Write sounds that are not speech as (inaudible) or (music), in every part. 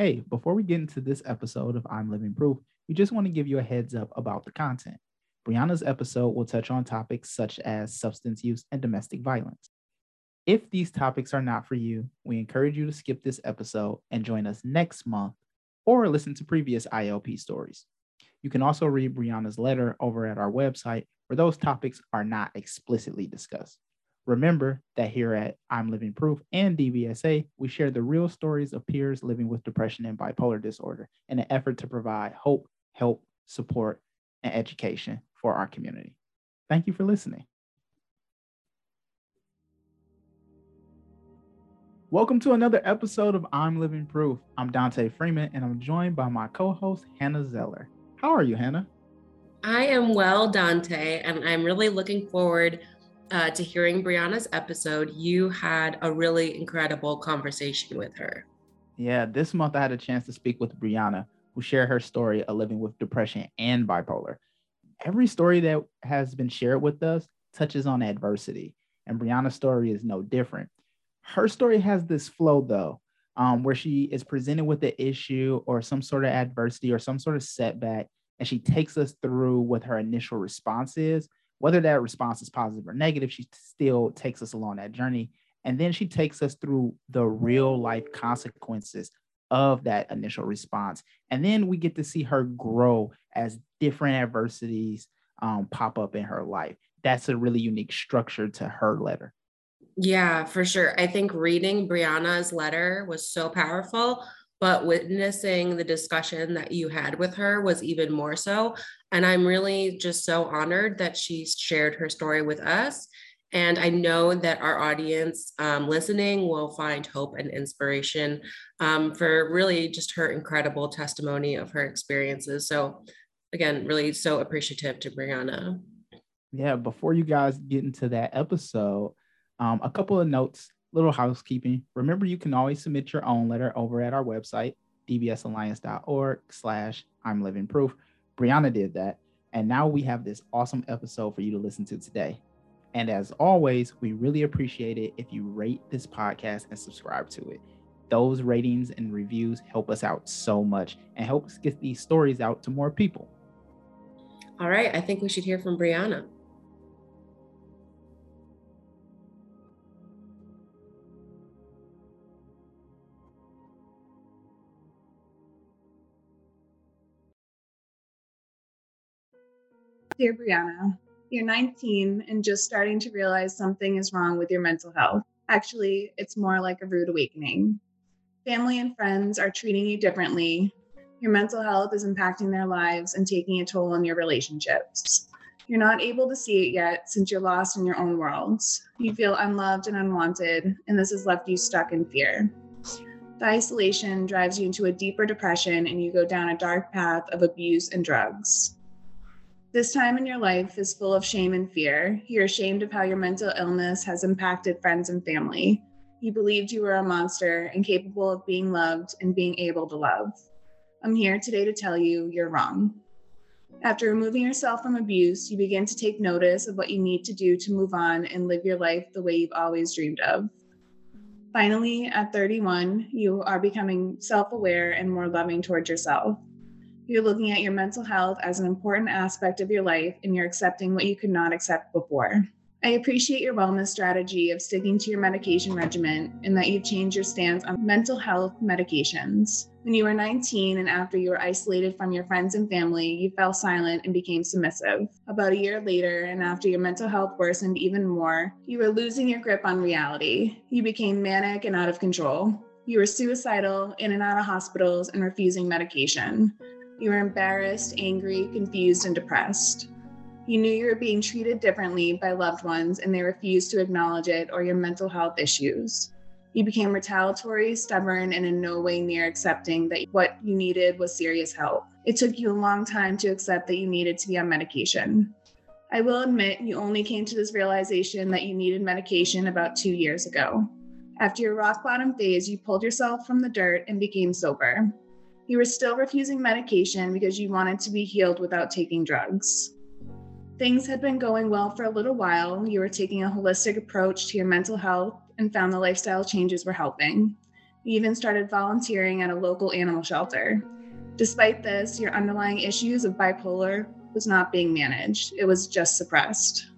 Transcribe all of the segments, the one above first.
Hey, before we get into this episode of I'm Living Proof, we just want to give you a heads up about the content. Brianna's episode will touch on topics such as substance use and domestic violence. If these topics are not for you, we encourage you to skip this episode and join us next month or listen to previous ILP stories. You can also read Brianna's letter over at our website where those topics are not explicitly discussed. Remember that here at I'm Living Proof and DBSA, we share the real stories of peers living with depression and bipolar disorder in an effort to provide hope, help, support, and education for our community. Thank you for listening. Welcome to another episode of I'm Living Proof. I'm Dante Freeman, and I'm joined by my co host, Hannah Zeller. How are you, Hannah? I am well, Dante, and I'm really looking forward uh, to hearing Brianna's episode. You had a really incredible conversation with her. Yeah, this month I had a chance to speak with Brianna, who shared her story of living with depression and bipolar every story that has been shared with us touches on adversity, and Brianna's story is no different. Her story has this flow, though, um, where she is presented with the issue or some sort of adversity or some sort of setback, and she takes us through what her initial response is. Whether that response is positive or negative, she still takes us along that journey. And then she takes us through the real life consequences of that initial response. And then we get to see her grow as different adversities um, pop up in her life. That's a really unique structure to her letter. Yeah, for sure. I think reading Brianna's letter was so powerful, but witnessing the discussion that you had with her was even more so. And I'm really just so honored that she shared her story with us and I know that our audience um, listening will find hope and inspiration um, for really just her incredible testimony of her experiences. So, again, really so appreciative to Brianna. Yeah, before you guys get into that episode, um, a couple of notes, little housekeeping. Remember, you can always submit your own letter over at our website, dbsalliance.org slash I'm living proof. Brianna did that. And now we have this awesome episode for you to listen to today. And as always, we really appreciate it if you rate this podcast and subscribe to it. Those ratings and reviews help us out so much and help us get these stories out to more people. All right, I think we should hear from Brianna. Dear Brianna, you're 19 and just starting to realize something is wrong with your mental health. Actually, it's more like a rude awakening. Family and friends are treating you differently. Your mental health is impacting their lives and taking a toll on your relationships. You're not able to see it yet since you're lost in your own world. You feel unloved and unwanted, and this has left you stuck in fear. The isolation drives you into a deeper depression, and you go down a dark path of abuse and drugs. This time in your life is full of shame and fear. You're ashamed of how your mental illness has impacted friends and family. You believed you were a monster, incapable of being loved and being able to love. I'm here today to tell you you're wrong. After removing yourself from abuse, you begin to take notice of what you need to do to move on and live your life the way you've always dreamed of. Finally, at 31, you are becoming self aware and more loving towards yourself. You're looking at your mental health as an important aspect of your life and you're accepting what you could not accept before. I appreciate your wellness strategy of sticking to your medication regimen and that you've changed your stance on mental health medications. When you were 19 and after you were isolated from your friends and family, you fell silent and became submissive. About a year later, and after your mental health worsened even more, you were losing your grip on reality. You became manic and out of control. You were suicidal, in and out of hospitals, and refusing medication. You were embarrassed, angry, confused, and depressed. You knew you were being treated differently by loved ones and they refused to acknowledge it or your mental health issues. You became retaliatory, stubborn, and in no way near accepting that what you needed was serious help. It took you a long time to accept that you needed to be on medication. I will admit you only came to this realization that you needed medication about two years ago. After your rock bottom phase, you pulled yourself from the dirt and became sober. You were still refusing medication because you wanted to be healed without taking drugs. Things had been going well for a little while. You were taking a holistic approach to your mental health and found the lifestyle changes were helping. You even started volunteering at a local animal shelter. Despite this, your underlying issues of bipolar was not being managed, it was just suppressed.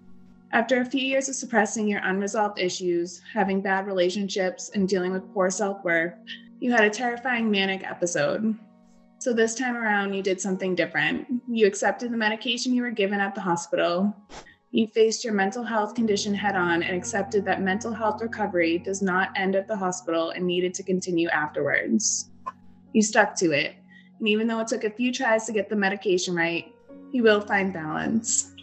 After a few years of suppressing your unresolved issues, having bad relationships, and dealing with poor self worth, you had a terrifying manic episode. So this time around, you did something different. You accepted the medication you were given at the hospital. You faced your mental health condition head on and accepted that mental health recovery does not end at the hospital and needed to continue afterwards. You stuck to it, and even though it took a few tries to get the medication right, you will find balance.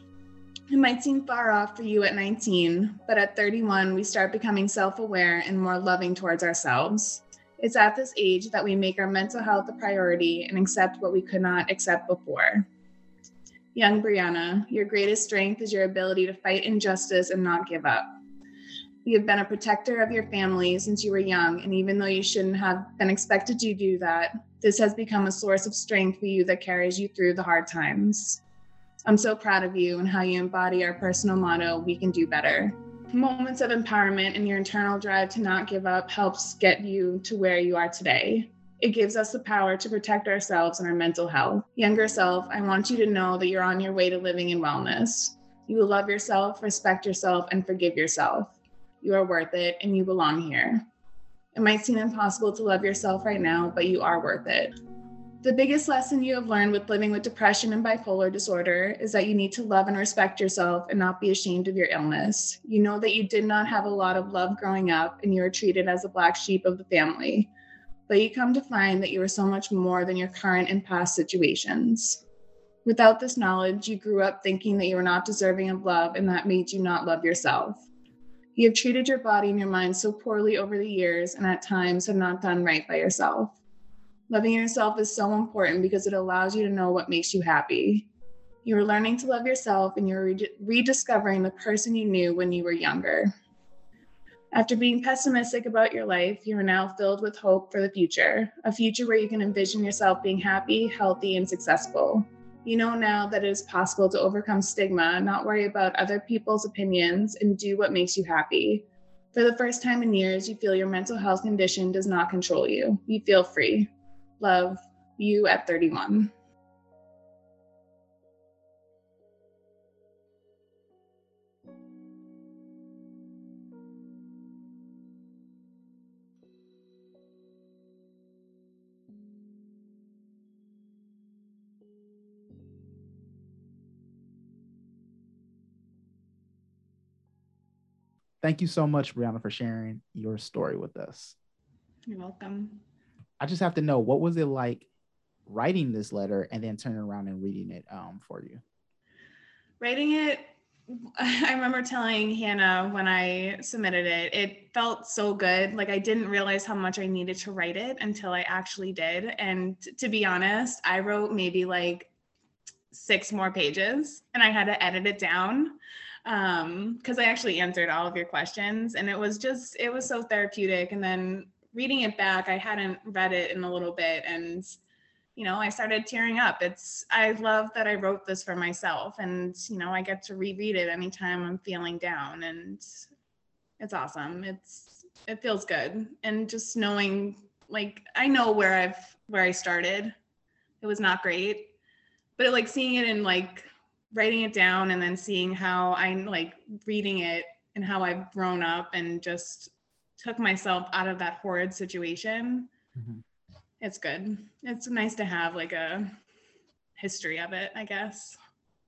It might seem far off for you at 19, but at 31, we start becoming self aware and more loving towards ourselves. It's at this age that we make our mental health a priority and accept what we could not accept before. Young Brianna, your greatest strength is your ability to fight injustice and not give up. You have been a protector of your family since you were young, and even though you shouldn't have been expected to do that, this has become a source of strength for you that carries you through the hard times. I'm so proud of you and how you embody our personal motto, We Can Do Better. Moments of empowerment and your internal drive to not give up helps get you to where you are today. It gives us the power to protect ourselves and our mental health. Younger self, I want you to know that you're on your way to living in wellness. You will love yourself, respect yourself, and forgive yourself. You are worth it and you belong here. It might seem impossible to love yourself right now, but you are worth it. The biggest lesson you have learned with living with depression and bipolar disorder is that you need to love and respect yourself and not be ashamed of your illness. You know that you did not have a lot of love growing up and you were treated as a black sheep of the family but you come to find that you are so much more than your current and past situations. Without this knowledge, you grew up thinking that you were not deserving of love, and that made you not love yourself. You have treated your body and your mind so poorly over the years, and at times have not done right by yourself. Loving yourself is so important because it allows you to know what makes you happy. You are learning to love yourself, and you're rediscovering the person you knew when you were younger. After being pessimistic about your life, you are now filled with hope for the future, a future where you can envision yourself being happy, healthy, and successful. You know now that it is possible to overcome stigma, not worry about other people's opinions, and do what makes you happy. For the first time in years, you feel your mental health condition does not control you. You feel free. Love, you at 31. Thank you so much, Brianna, for sharing your story with us. You're welcome. I just have to know what was it like writing this letter and then turning around and reading it um, for you? Writing it, (laughs) I remember telling Hannah when I submitted it, it felt so good. Like I didn't realize how much I needed to write it until I actually did. And to be honest, I wrote maybe like six more pages and I had to edit it down um because i actually answered all of your questions and it was just it was so therapeutic and then reading it back i hadn't read it in a little bit and you know i started tearing up. It's i love that i wrote this for myself and you know i get to reread it anytime i'm feeling down and it's awesome. It's it feels good. And just knowing like i know where i've where i started. It was not great but it, like seeing it in like writing it down and then seeing how I'm like reading it and how I've grown up and just took myself out of that horrid situation. Mm-hmm. It's good. It's nice to have like a history of it, I guess.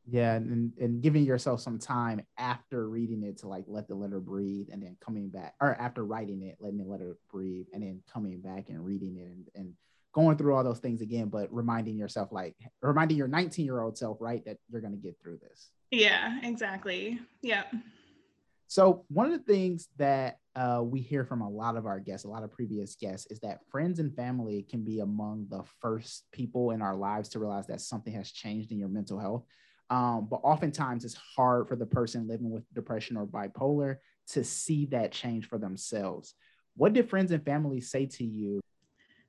Yeah, and, and giving yourself some time after reading it to like let the letter breathe and then coming back or after writing it, letting the letter breathe and then coming back and reading it and, and going through all those things again, but reminding yourself, like reminding your 19 year old self, right, that you're going to get through this. Yeah, exactly. Yeah. So, one of the things that uh, we hear from a lot of our guests, a lot of previous guests, is that friends and family can be among the first people in our lives to realize that something has changed in your mental health. Um, but oftentimes, it's hard for the person living with depression or bipolar to see that change for themselves. What did friends and family say to you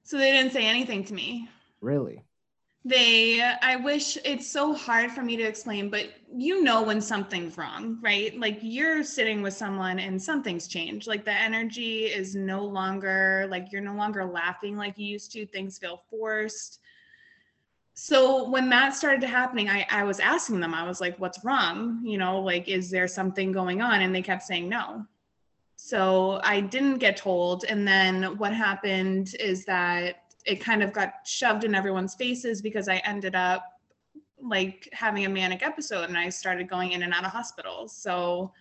so they didn't say anything to me. Really? They i wish it's so hard for me to explain but you know when something's wrong right? Like you're sitting with someone and something's changed. Like the energy is no longer like you're no longer laughing like you used to. Things feel forced. So when that started to happening I, I was asking them i was like what's wrong? You know like is there something going on? And they kept saying no. So i didn't get told. And then what happened is that it kind of got shoved in everyone's faces because I ended up like having a manic episode and I started going in and out of hospitals. So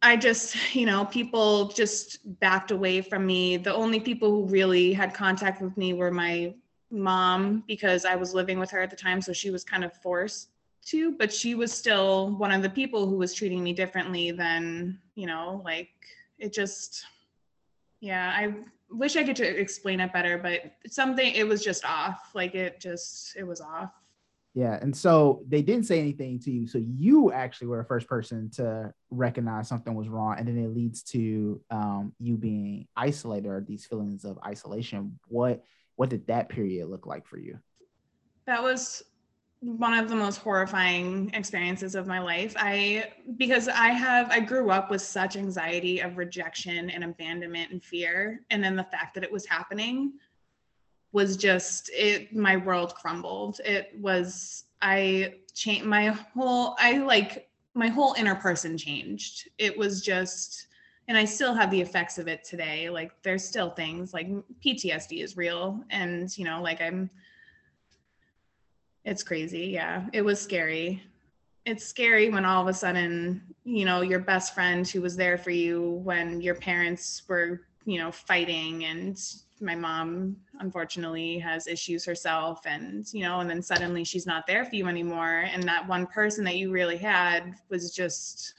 I just, you know, people just backed away from me. The only people who really had contact with me were my mom because I was living with her at the time. So she was kind of forced to, but she was still one of the people who was treating me differently than, you know, like it just, yeah, I wish I could explain it better, but something it was just off. Like it just it was off. Yeah, and so they didn't say anything to you, so you actually were the first person to recognize something was wrong, and then it leads to um, you being isolated or these feelings of isolation. What what did that period look like for you? That was one of the most horrifying experiences of my life. I because I have I grew up with such anxiety of rejection and abandonment and fear and then the fact that it was happening was just it my world crumbled. It was I changed my whole I like my whole inner person changed. It was just and I still have the effects of it today. Like there's still things like PTSD is real and you know like I'm it's crazy. Yeah. It was scary. It's scary when all of a sudden, you know, your best friend who was there for you when your parents were, you know, fighting and my mom unfortunately has issues herself and you know and then suddenly she's not there for you anymore and that one person that you really had was just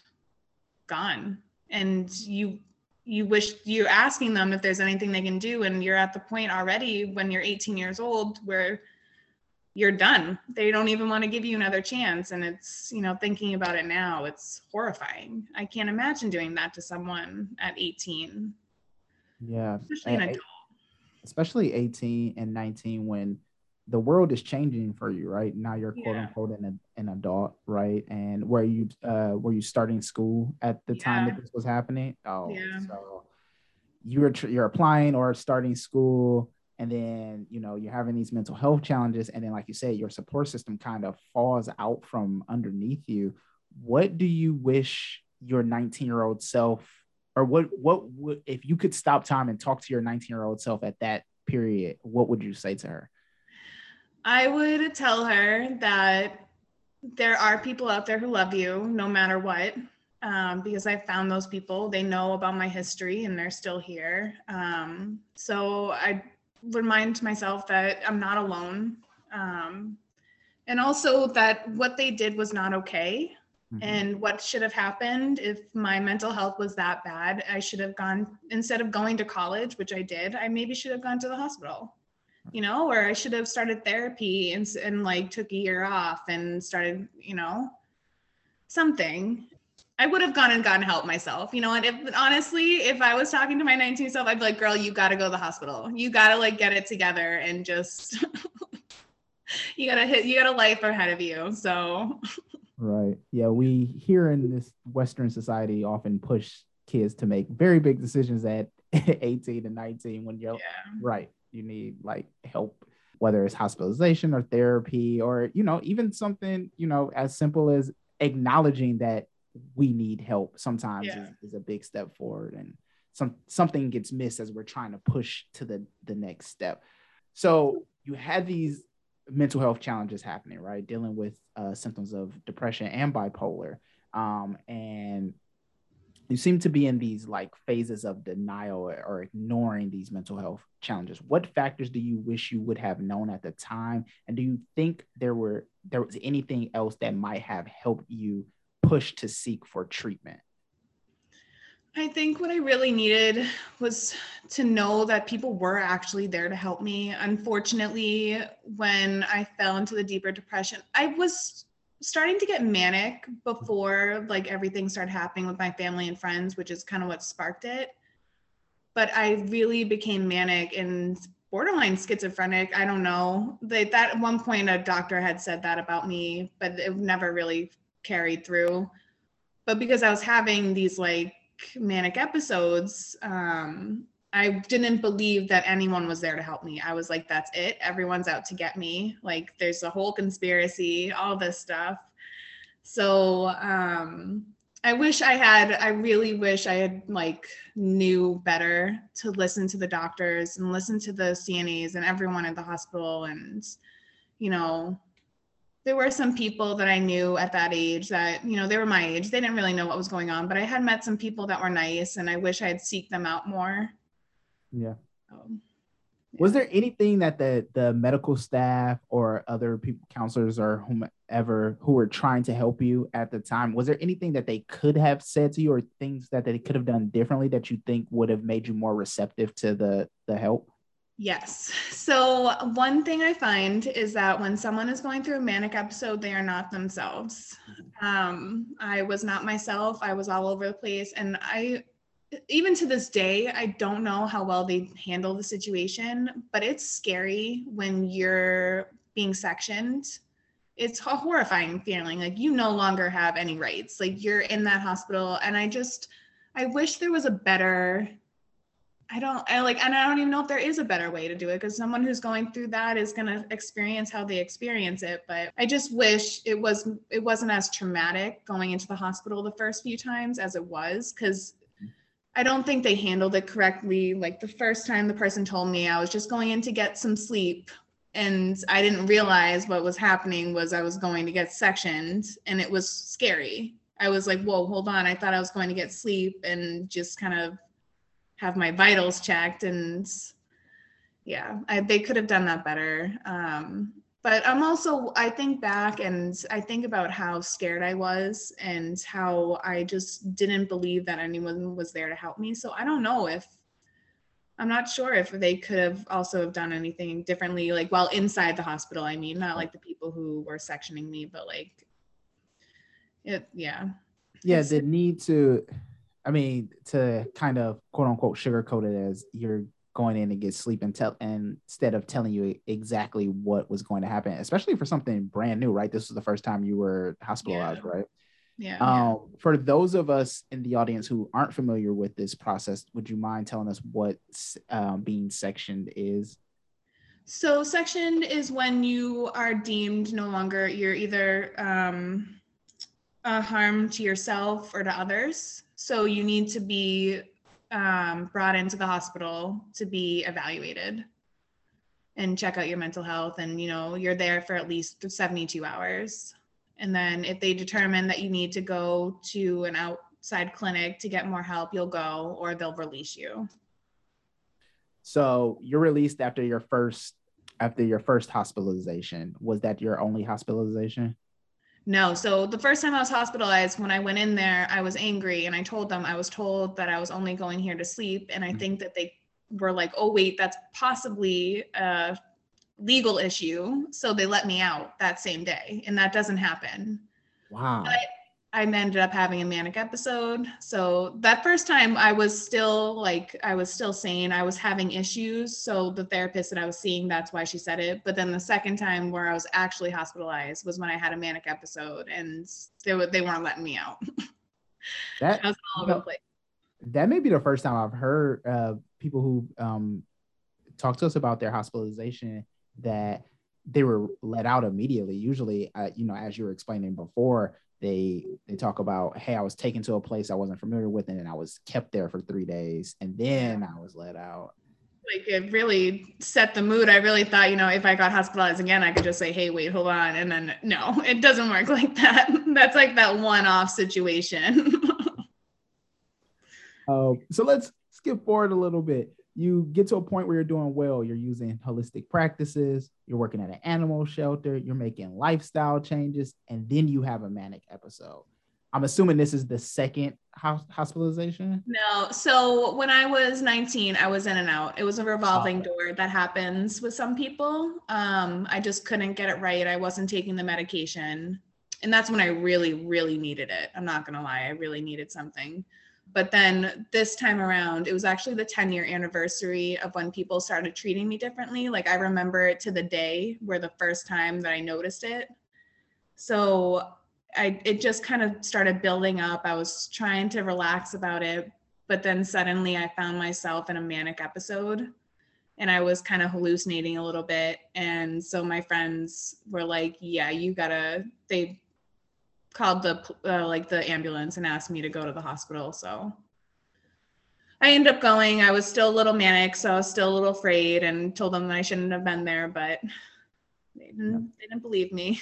gone and you you wish you're asking them if there's anything they can do and you're at the point already when you're 18 years old where you're done. They don't even want to give you another chance. And it's, you know, thinking about it now, it's horrifying. I can't imagine doing that to someone at 18. Yeah. Especially, an adult. especially 18 and 19 when the world is changing for you, right? Now you're quote yeah. unquote an, an adult, right? And where you uh were you starting school at the yeah. time that this was happening? Oh, yeah. so you were tr- you're applying or starting school and then you know you're having these mental health challenges and then like you say your support system kind of falls out from underneath you what do you wish your 19 year old self or what what would if you could stop time and talk to your 19 year old self at that period what would you say to her i would tell her that there are people out there who love you no matter what um, because I found those people. They know about my history and they're still here. Um, so I remind myself that I'm not alone. Um, and also that what they did was not okay. Mm-hmm. And what should have happened if my mental health was that bad, I should have gone, instead of going to college, which I did, I maybe should have gone to the hospital, you know, or I should have started therapy and, and like took a year off and started, you know, something. I would have gone and gotten help myself, you know. And if honestly, if I was talking to my 19 self, I'd be like, girl, you gotta go to the hospital. You gotta like get it together and just (laughs) you gotta hit you got a life ahead of you. So Right. Yeah, we here in this Western society often push kids to make very big decisions at (laughs) 18 and 19 when you're yeah. right. You need like help, whether it's hospitalization or therapy, or you know, even something, you know, as simple as acknowledging that we need help sometimes yeah. is, is, a big step forward and some something gets missed as we're trying to push to the the next step. So you had these mental health challenges happening right? Dealing with uh, symptoms of depression and bipolar um, and you seem to be in these like phases of denial or ignoring these mental health challenges. What factors do you wish you would have known at the time? And do you think there were there was anything else that might have helped you push to seek for treatment? I think what I really needed was to know that people were actually there to help me. Unfortunately, when I fell into the deeper depression, I was starting to get manic before like everything started happening with my family and friends, which is kind of what sparked it. But I really became manic and borderline schizophrenic. I don't know. They, that at one point a doctor had said that about me, but it never really carried through. But because I was having these like manic episodes, um, I didn't believe that anyone was there to help me. I was like, that's it. Everyone's out to get me. Like there's a whole conspiracy, all this stuff. So um I wish I had, I really wish I had like knew better to listen to the doctors and listen to the CNAs and everyone at the hospital. And, you know, there were some people that I knew at that age that, you know, they were my age. They didn't really know what was going on, but I had met some people that were nice and I wish I had seeked them out more. Yeah. Um, was there anything that the the medical staff or other people counselors or whomever who were trying to help you at the time was there anything that they could have said to you or things that they could have done differently that you think would have made you more receptive to the the help yes so one thing i find is that when someone is going through a manic episode they are not themselves um, i was not myself i was all over the place and i even to this day, I don't know how well they handle the situation, but it's scary when you're being sectioned. It's a horrifying feeling. Like you no longer have any rights. Like you're in that hospital. And I just, I wish there was a better, I don't, I like, and I don't even know if there is a better way to do it because someone who's going through that is going to experience how they experience it. But I just wish it was, it wasn't as traumatic going into the hospital the first few times as it was because I don't think they handled it correctly. Like the first time the person told me I was just going in to get some sleep and I didn't realize what was happening was I was going to get sectioned and it was scary. I was like, whoa, hold on. I thought I was going to get sleep and just kind of have my vitals checked. And yeah, I, they could have done that better. Um, but I'm also, I think back and I think about how scared I was and how I just didn't believe that anyone was there to help me. So I don't know if, I'm not sure if they could have also have done anything differently, like while inside the hospital. I mean, not like the people who were sectioning me, but like, it, yeah. Yeah, the need to, I mean, to kind of quote unquote sugarcoat it as you're going in and get sleep and tell and instead of telling you exactly what was going to happen, especially for something brand new, right? This was the first time you were hospitalized, yeah. right? Yeah, um, yeah. For those of us in the audience who aren't familiar with this process, would you mind telling us what um, being sectioned is? So, sectioned is when you are deemed no longer, you're either um, a harm to yourself or to others. So, you need to be um, brought into the hospital to be evaluated and check out your mental health and you know you're there for at least 72 hours. And then if they determine that you need to go to an outside clinic to get more help you'll go or they'll release you. So you're released after your first after your first hospitalization. Was that your only hospitalization no. So the first time I was hospitalized, when I went in there, I was angry and I told them I was told that I was only going here to sleep. And I mm-hmm. think that they were like, oh, wait, that's possibly a legal issue. So they let me out that same day. And that doesn't happen. Wow. But I ended up having a manic episode. So that first time I was still like, I was still sane. I was having issues. So the therapist that I was seeing, that's why she said it. But then the second time where I was actually hospitalized was when I had a manic episode and they, they weren't letting me out. (laughs) That, all over the place. that may be the first time I've heard uh, people who um, talk to us about their hospitalization that they were let out immediately. Usually, uh, you know, as you were explaining before, they they talk about hey i was taken to a place i wasn't familiar with and i was kept there for three days and then i was let out. Like it really set the mood. I really thought you know if i got hospitalized again i could just say hey wait hold on. And then no (laughs) it doesn't work like that. (laughs) That's like that one-off situation. Uh, (laughs) so let's skip forward a little bit you get to a point where you're doing well you're using holistic practices you're working at an animal shelter you're making lifestyle changes and then you have a manic episode. I'm assuming this is the second hospitalization? No. So when i was 19 i was in and out. It was a revolving oh. door that happens with some people. Um, i just couldn't get it right. I wasn't taking the medication. And that's when i really really needed it. I'm not gonna lie. I really needed something but then this time around, it was actually the 10 year anniversary of when people started treating me differently. Like I remember it to the day where the first time that I noticed it. So I it just kind of started building up. I was trying to relax about it, but then suddenly I found myself in a manic episode and I was kind of hallucinating a little bit. And so my friends were like, "Yeah, you gotta." They called the uh, like the ambulance and asked me to go to the hospital. So I ended up going. I was still a little manic, so I was still a little afraid, and told them that I shouldn't have been there, but they didn't. They didn't believe me.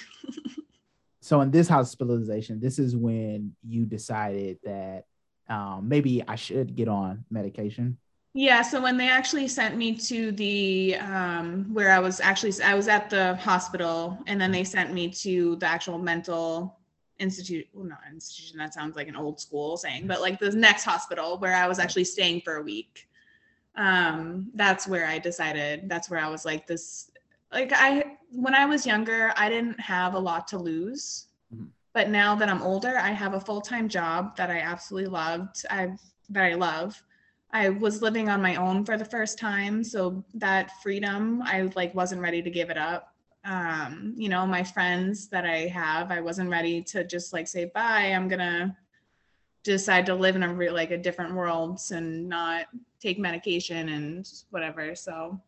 (laughs) so in this hospitalization, this is when you decided that um, maybe I should get on medication. Yeah, so when they actually sent me to the um, where I was actually I was at the hospital, and then they sent me to the actual mental institute. Well, not institution. That sounds like an old school saying, but like the next hospital where I was actually staying for a week. Um, that's where I decided. That's where I was like this. Like I, when I was younger, I didn't have a lot to lose, mm-hmm. but now that I'm older, I have a full time job that I absolutely loved. I that I love I was living on my own for the first time, so that freedom, I like wasn't ready to give it up. Um, you know, my friends that I have, I wasn't ready to just like say bye. I'm gonna decide to live in a real like a different world and not take medication and whatever. So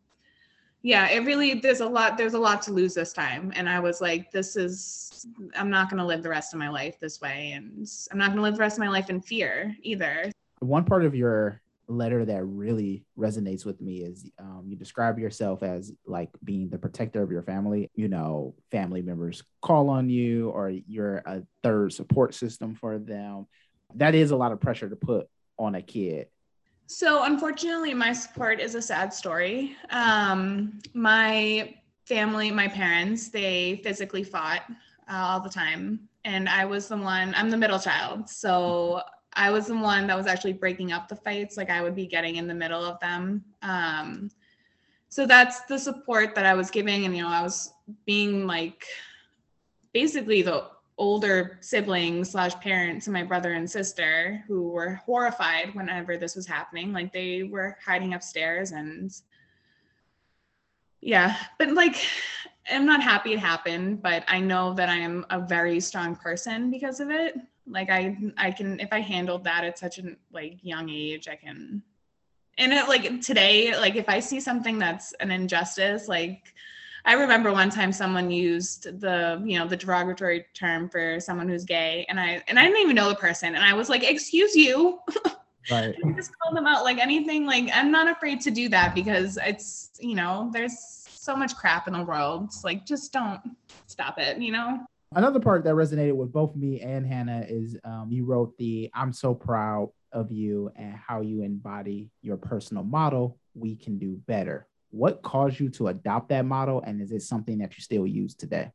yeah, it really there's a lot there's a lot to lose this time. And I was like, this is I'm not gonna live the rest of my life this way, and I'm not gonna live the rest of my life in fear either. One part of your letter that really resonates with me is um, you describe yourself as like being the protector of your family. You know, family members call on you, or you're a third support system for them. That is a lot of pressure to put on a kid. So, unfortunately, my support is a sad story. Um, my family, my parents, they physically fought uh, all the time. And I was the one, I'm the middle child. So I was the one that was actually breaking up the fights. Like I would be getting in the middle of them. Um, so that's the support that I was giving. And, you know, I was being like basically the older siblings slash parents and my brother and sister who were horrified whenever this was happening. Like they were hiding upstairs and yeah, but like I'm not happy it happened, but I know that I am a very strong person because of it like i i can if i handled that at such a like young age i can and it like today like if i see something that's an injustice like i remember one time someone used the you know the derogatory term for someone who's gay and i and i didn't even know the person and i was like excuse you. (laughs) Right. I just call them out like anything like i'm not afraid to do that because it's you know there's so much crap in the world. It's like just don't stop it you know Another part that resonated with both me and Hannah is um, you wrote the I'm so proud of you and how you embody your personal model. We can do better. What caused you to adopt that model? And is it something that you still use today?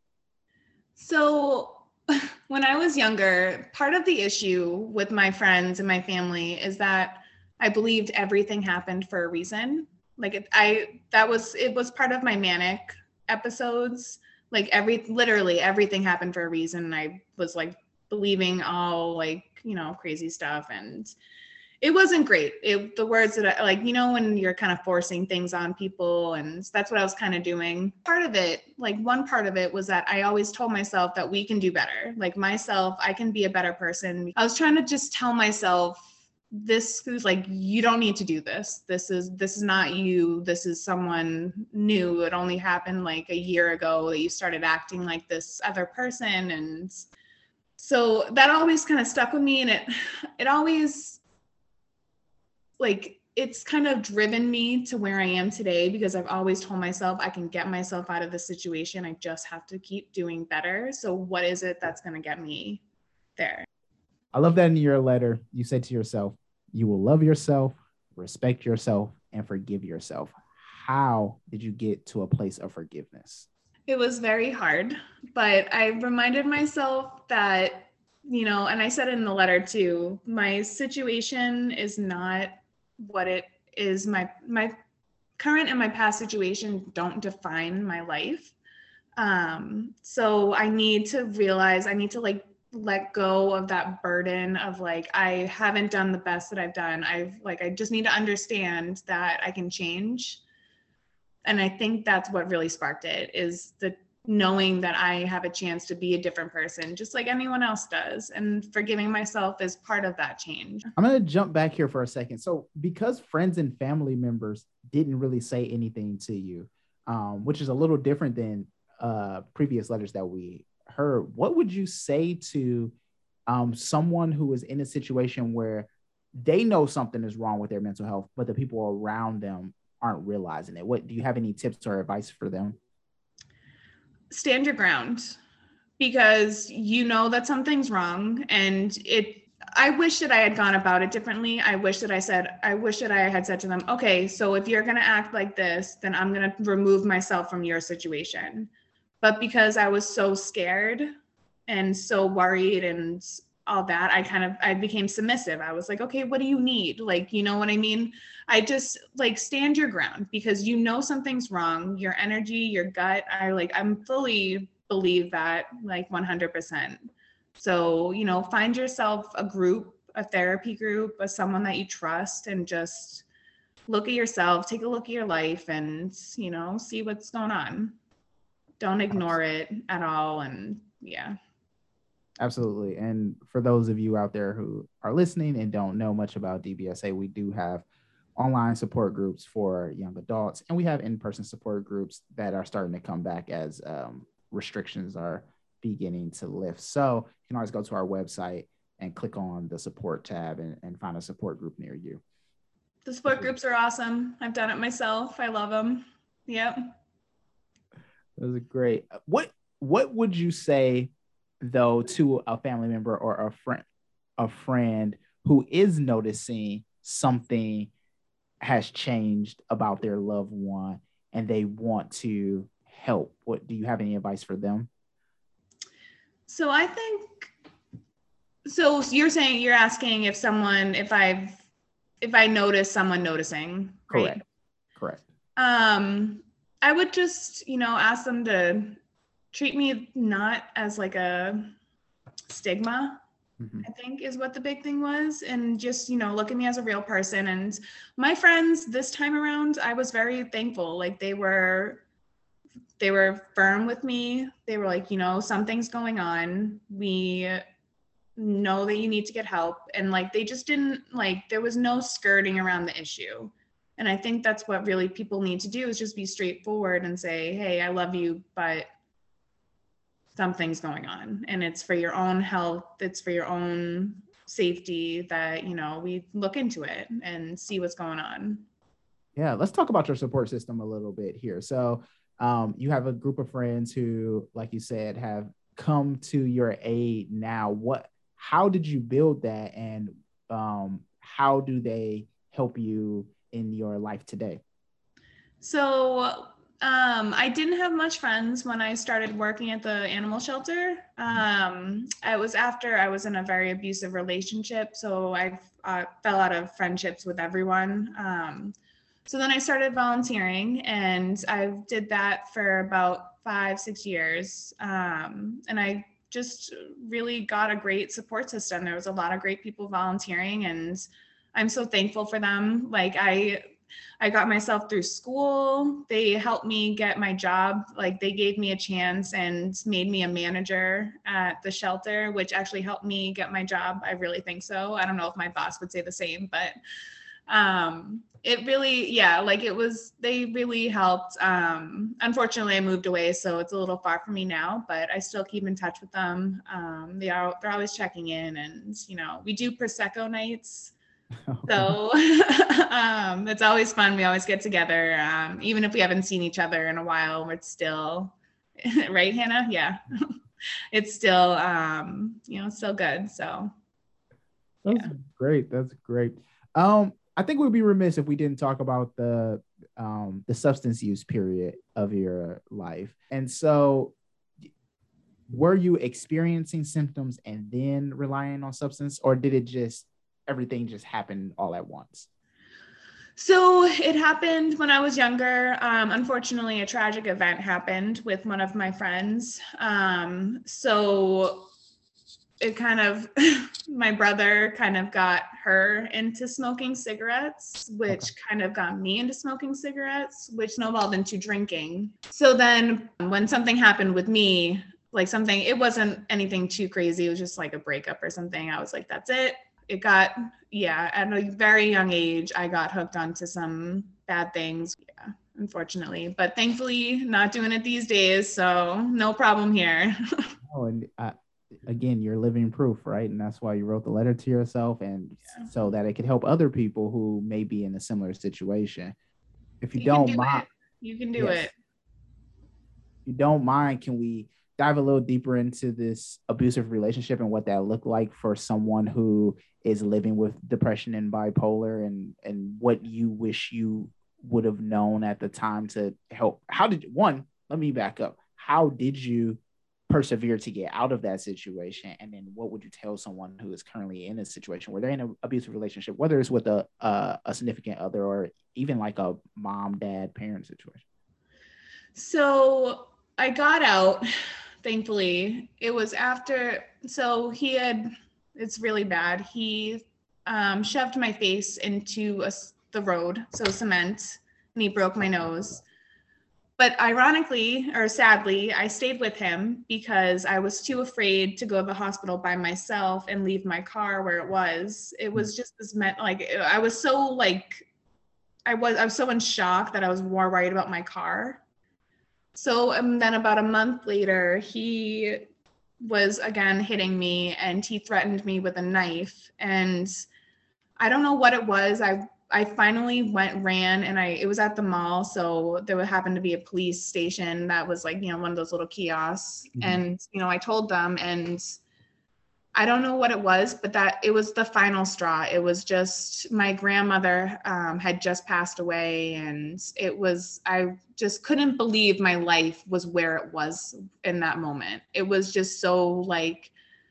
So, (laughs) when I was younger, part of the issue with my friends and my family is that I believed everything happened for a reason. Like it, I, that was, it was part of my manic episodes like every literally everything happened for a reason and i was like believing all like you know crazy stuff and it wasn't great. It the words that I, like you know when you're kind of forcing things on people and that's what i was kind of doing. Part of it like one part of it was that i always told myself that we can do better. Like myself i can be a better person. I was trying to just tell myself this is like you don't need to do this this is this is not you this is someone new it only happened like a year ago that you started acting like this other person and so that always kind of stuck with me and it it always like it's kind of driven me to where I am today because I've always told myself I can get myself out of the situation. I just have to keep doing better. So, what is it that's going to get me there? I love that in your letter, you said to yourself, you will love yourself, respect yourself, and forgive yourself. How did you get to a place of forgiveness? It was very hard, but I reminded myself that, you know, and I said in the letter too, my situation is not what it is. My, my current and my past situation don't define my life. Um, so I need to realize, I need to like let go of that burden of like I haven't done the best that I've done. I've like I just need to understand that I can change. And I think that's what really sparked it is the knowing that I have a chance to be a different person just like anyone else does and forgiving myself is part of that change. I'm going to jump back here for a second. So because friends and family members didn't really say anything to you, um, which is a little different than uh, previous letters that we heard, what would you say to um, someone who is in a situation where they know something is wrong with their mental health, but the people around them aren't realizing it? What do you have any tips or advice for them? Stand your ground because you know that something's wrong and it I wish that I had gone about it differently. I wish that I said, I wish that I had said to them, okay, so if you're going to act like this, then I'm going to remove myself from your situation. But because I was so scared and so worried and all that, I kind of I became submissive. I was like, okay, what do you need? Like, you know what I mean? I just like stand your ground because you know something's wrong. Your energy, your gut, I like I'm fully believe that like 100%. So, you know, find yourself a group, a therapy group, a someone that you trust and just look at yourself, take a look at your life and, you know, see what's going on don't ignore it at all and yeah. Absolutely and for those of you out there who are listening and don't know much about dbsa we do have online support groups for young adults and we have in-person support groups that are starting to come back as um, restrictions are beginning to lift. So you can always go to our website and click on the support tab and, and find a support group near you. The support groups are awesome. I've done it myself. I love them yep that was great. What what would you say though to a family member or a friend a friend who is noticing something has changed about their loved one and they want to help? What do you have any advice for them? So I think so you're saying you're asking if someone if I've if I notice someone noticing. Right? Correct. Correct. Um I would just, you know, ask them to treat me not as like a stigma, mm-hmm. I think is what the big thing was. And just, you know, look at me as a real person. And my friends this time around, I was very thankful. Like they were they were firm with me. They were like, you know, something's going on. We know that you need to get help. And like they just didn't like there was no skirting around the issue and i think that's what really people need to do is just be straightforward and say hey i love you but something's going on. And it's for your own health it's for your own safety that you know we look into it and see what's going on. Yeah let's talk about your support system a little bit here. So um, you have a group of friends who like you said have come to your aid now. What how did you build that? And um, how do they help you in your life today? So um, I didn't have much friends when I started working at the animal shelter. Um, it was after I was in a very abusive relationship, so I uh, fell out of friendships with everyone. Um, so then I started volunteering, and I did that for about five, six years. Um, and I just really got a great support system. There was a lot of great people volunteering, and I'm so thankful for them. Like I I got myself through school. They helped me get my job. Like they gave me a chance and made me a manager at the shelter, which actually helped me get my job. I really think so. I don't know if my boss would say the same, but um it really yeah like it was they really helped um unfortunately i moved away so it's a little far from me now but i still keep in touch with them um they are they're always checking in and you know we do prosecco nights (laughs) so (laughs) um, it's always fun. We always get together, um, even if we haven't seen each other in a while. It's still (laughs) right, Hannah. Yeah, it's still um, you know still good. So that's yeah. great. That's great. Um, I think we'd be remiss if we didn't talk about the um, the substance use period of your life. And so, were you experiencing symptoms and then relying on substance, or did it just everything just happened all at once? So it happened when I was younger. Um, unfortunately, a tragic event happened with one of my friends. Um, so it kind of (laughs) my brother kind of got her into smoking cigarettes which okay. kind of got me into smoking cigarettes which snowballed into drinking so then when something happened with me like something it wasn't anything too crazy it was just like a breakup or something i was like that's it it got yeah at a very young age i got hooked onto some bad things yeah unfortunately but thankfully not doing it these days so no problem here (laughs) oh and uh, again you're living proof right and that's why you wrote the letter to yourself and yeah. so that it could help other people who may be in a similar situation if you, you don't do mind it. you can do yes. it if you don't mind can we dive a little deeper into this abusive relationship and what that looked like for someone who is living with depression and bipolar and and what you wish you would have known at the time to help. How did one let me back up. How did you persevere to get out of that situation? And then what would you tell someone who is currently in a situation where they're in an abusive relationship whether it's with a a, a significant other or even like a mom dad parent situation? So i got out thankfully it was after so he had it's really bad. He um, shoved my face into a, the road so cement and he broke my nose. But ironically or sadly i stayed with him because i was too afraid to go to the hospital by myself and leave my car where it was. It was just this meant like i was so like i was i was so in shock that i was more worried about my car so um, then about a month later he was again hitting me and he threatened me with a knife. And i don't know what it was. I I finally went ran and I it was at the mall. So there would happen to be a police station that was like you know one of those little kiosks. Mm-hmm. and you know I told them and I don't know what it was but that it was the final straw it was just my grandmother um, had just passed away and it was I just couldn't believe my life was where it was in that moment it was just so like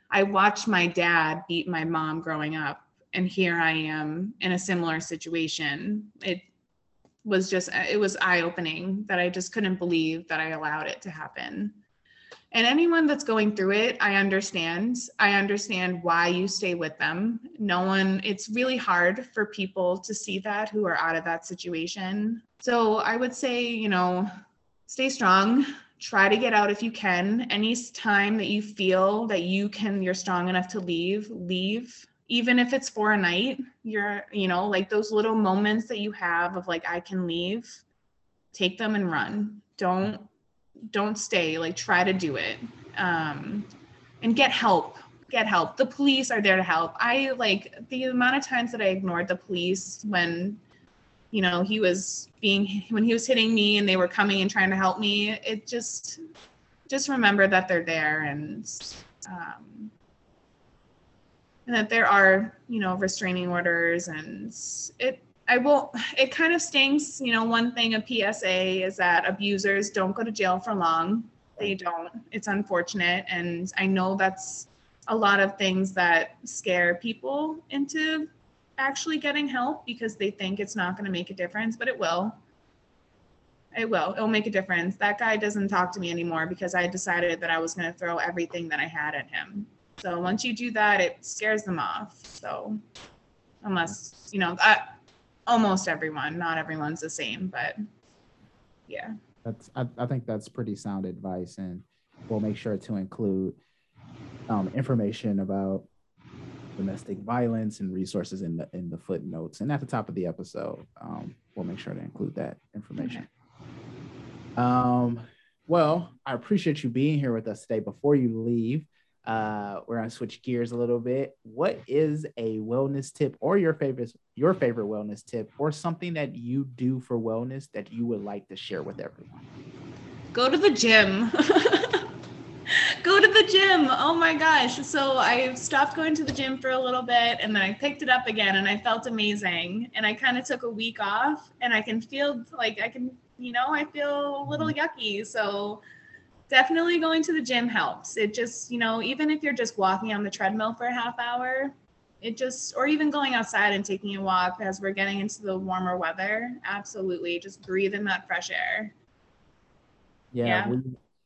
I watched my dad beat my mom growing up and here I am in a similar situation. It was just it was eye opening that I just couldn't believe that I allowed it to happen. And anyone that's going through it, I understand. I understand why you stay with them. No one, it's really hard for people to see that who are out of that situation. So I would say, you know, stay strong. Try to get out if you can. Any time that you feel that you can, you're strong enough to leave, leave even if it's for a night you're you know like those little moments that you have of like i can leave take them and run don't don't stay like try to do it um and get help get help. The police are there to help. I like the amount of times that i ignored the police when you know he was being when he was hitting me and they were coming and trying to help me it just just remember that they're there and um and that there are you know restraining orders and it i will it kind of stinks you know one thing a psa is that abusers don't go to jail for long. They don't. It's unfortunate. And i know that's a lot of things that scare people into actually getting help because they think it's not going to make a difference but it will. It will. It'll make a difference. That guy doesn't talk to me anymore because i decided that i was going to throw everything that i had at him. So once you do that, it scares them off. So unless, you know, I, almost everyone, not everyone's the same, but yeah. That's, I, I think that's pretty sound advice. And we'll make sure to include um, information about domestic violence and resources in the in the footnotes and at the top of the episode um, we'll make sure to include that information okay. um, well i appreciate you being here with us today before you leave uh, we're gonna switch gears a little bit. What is a wellness tip or your favorite your favorite wellness tip or something that you do for wellness that you would like to share with everyone? Go to the gym. (laughs) Go to the gym. Oh my gosh. So I stopped going to the gym for a little bit and then I picked it up again and I felt amazing. And I kind of took a week off and I can feel like I can, you know, I feel a little yucky. So definitely going to the gym helps. It just, you know, even if you're just walking on the treadmill for a half hour, it just, or even going outside and taking a walk as we're getting into the warmer weather, absolutely. Just breathe in that fresh air. Yeah. yeah. We,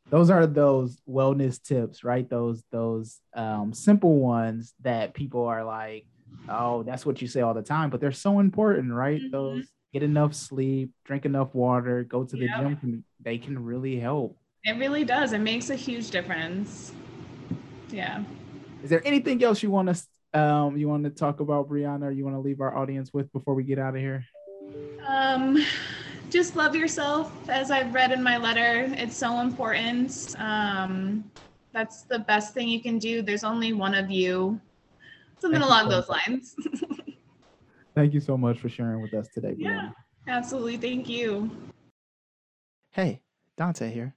those are those wellness tips, right? Those those um, simple ones that people are like, oh, that's what you say all the time, but they're so important, right? Mm-hmm. Those get enough sleep, drink enough water, go to the yep. gym. They can really help. It really does. It makes a huge difference. Yeah. Is there anything else you want to um you want to talk about, Brianna, or you want to leave our audience with before we get out of here? Um just love yourself as I've read in my letter. It's so important. Um that's the best thing you can do. There's only one of you. Something Thank along those lines. (laughs) Thank you so much for sharing with us today, Brianna. Yeah, absolutely. Thank you. Hey, Dante here.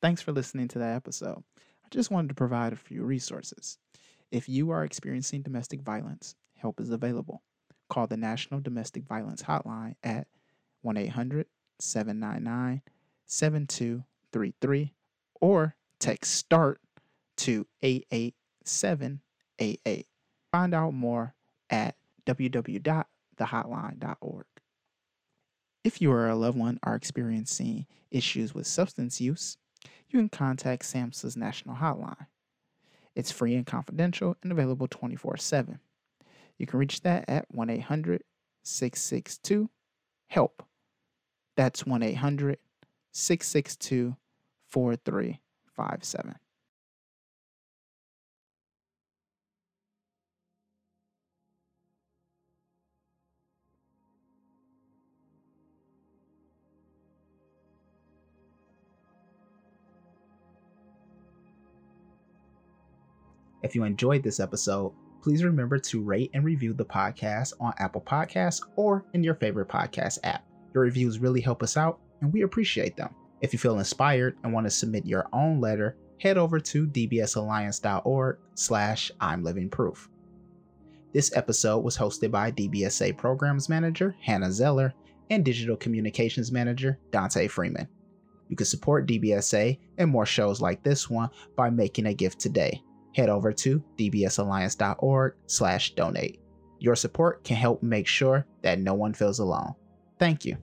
Thanks for listening to that episode. I just wanted to provide a few resources. If you are experiencing domestic violence, help is available. Call the National Domestic Violence Hotline at 1 800 799 7233 or text START to 88788. Find out more at www.thehotline.org. If you or a loved one are experiencing issues with substance use, you can contact SAMHSA's National Hotline. It's free and confidential and available 24 7. You can reach that at 1 800 662 HELP. That's 1 800 662 4357. If you enjoyed this episode, please remember to rate and review the podcast on Apple Podcasts or in your favorite podcast app. Your reviews really help us out, and we appreciate them. If you feel inspired and want to submit your own letter, head over to dbsalliance.org slash I'm Living Proof. This episode was hosted by DBSA Programs Manager Hannah Zeller and Digital Communications Manager Dante Freeman. You can support DBSA and more shows like this one by making a gift today head over to dbsalliance.org slash donate. Your support can help make sure that no one feels alone. Thank you.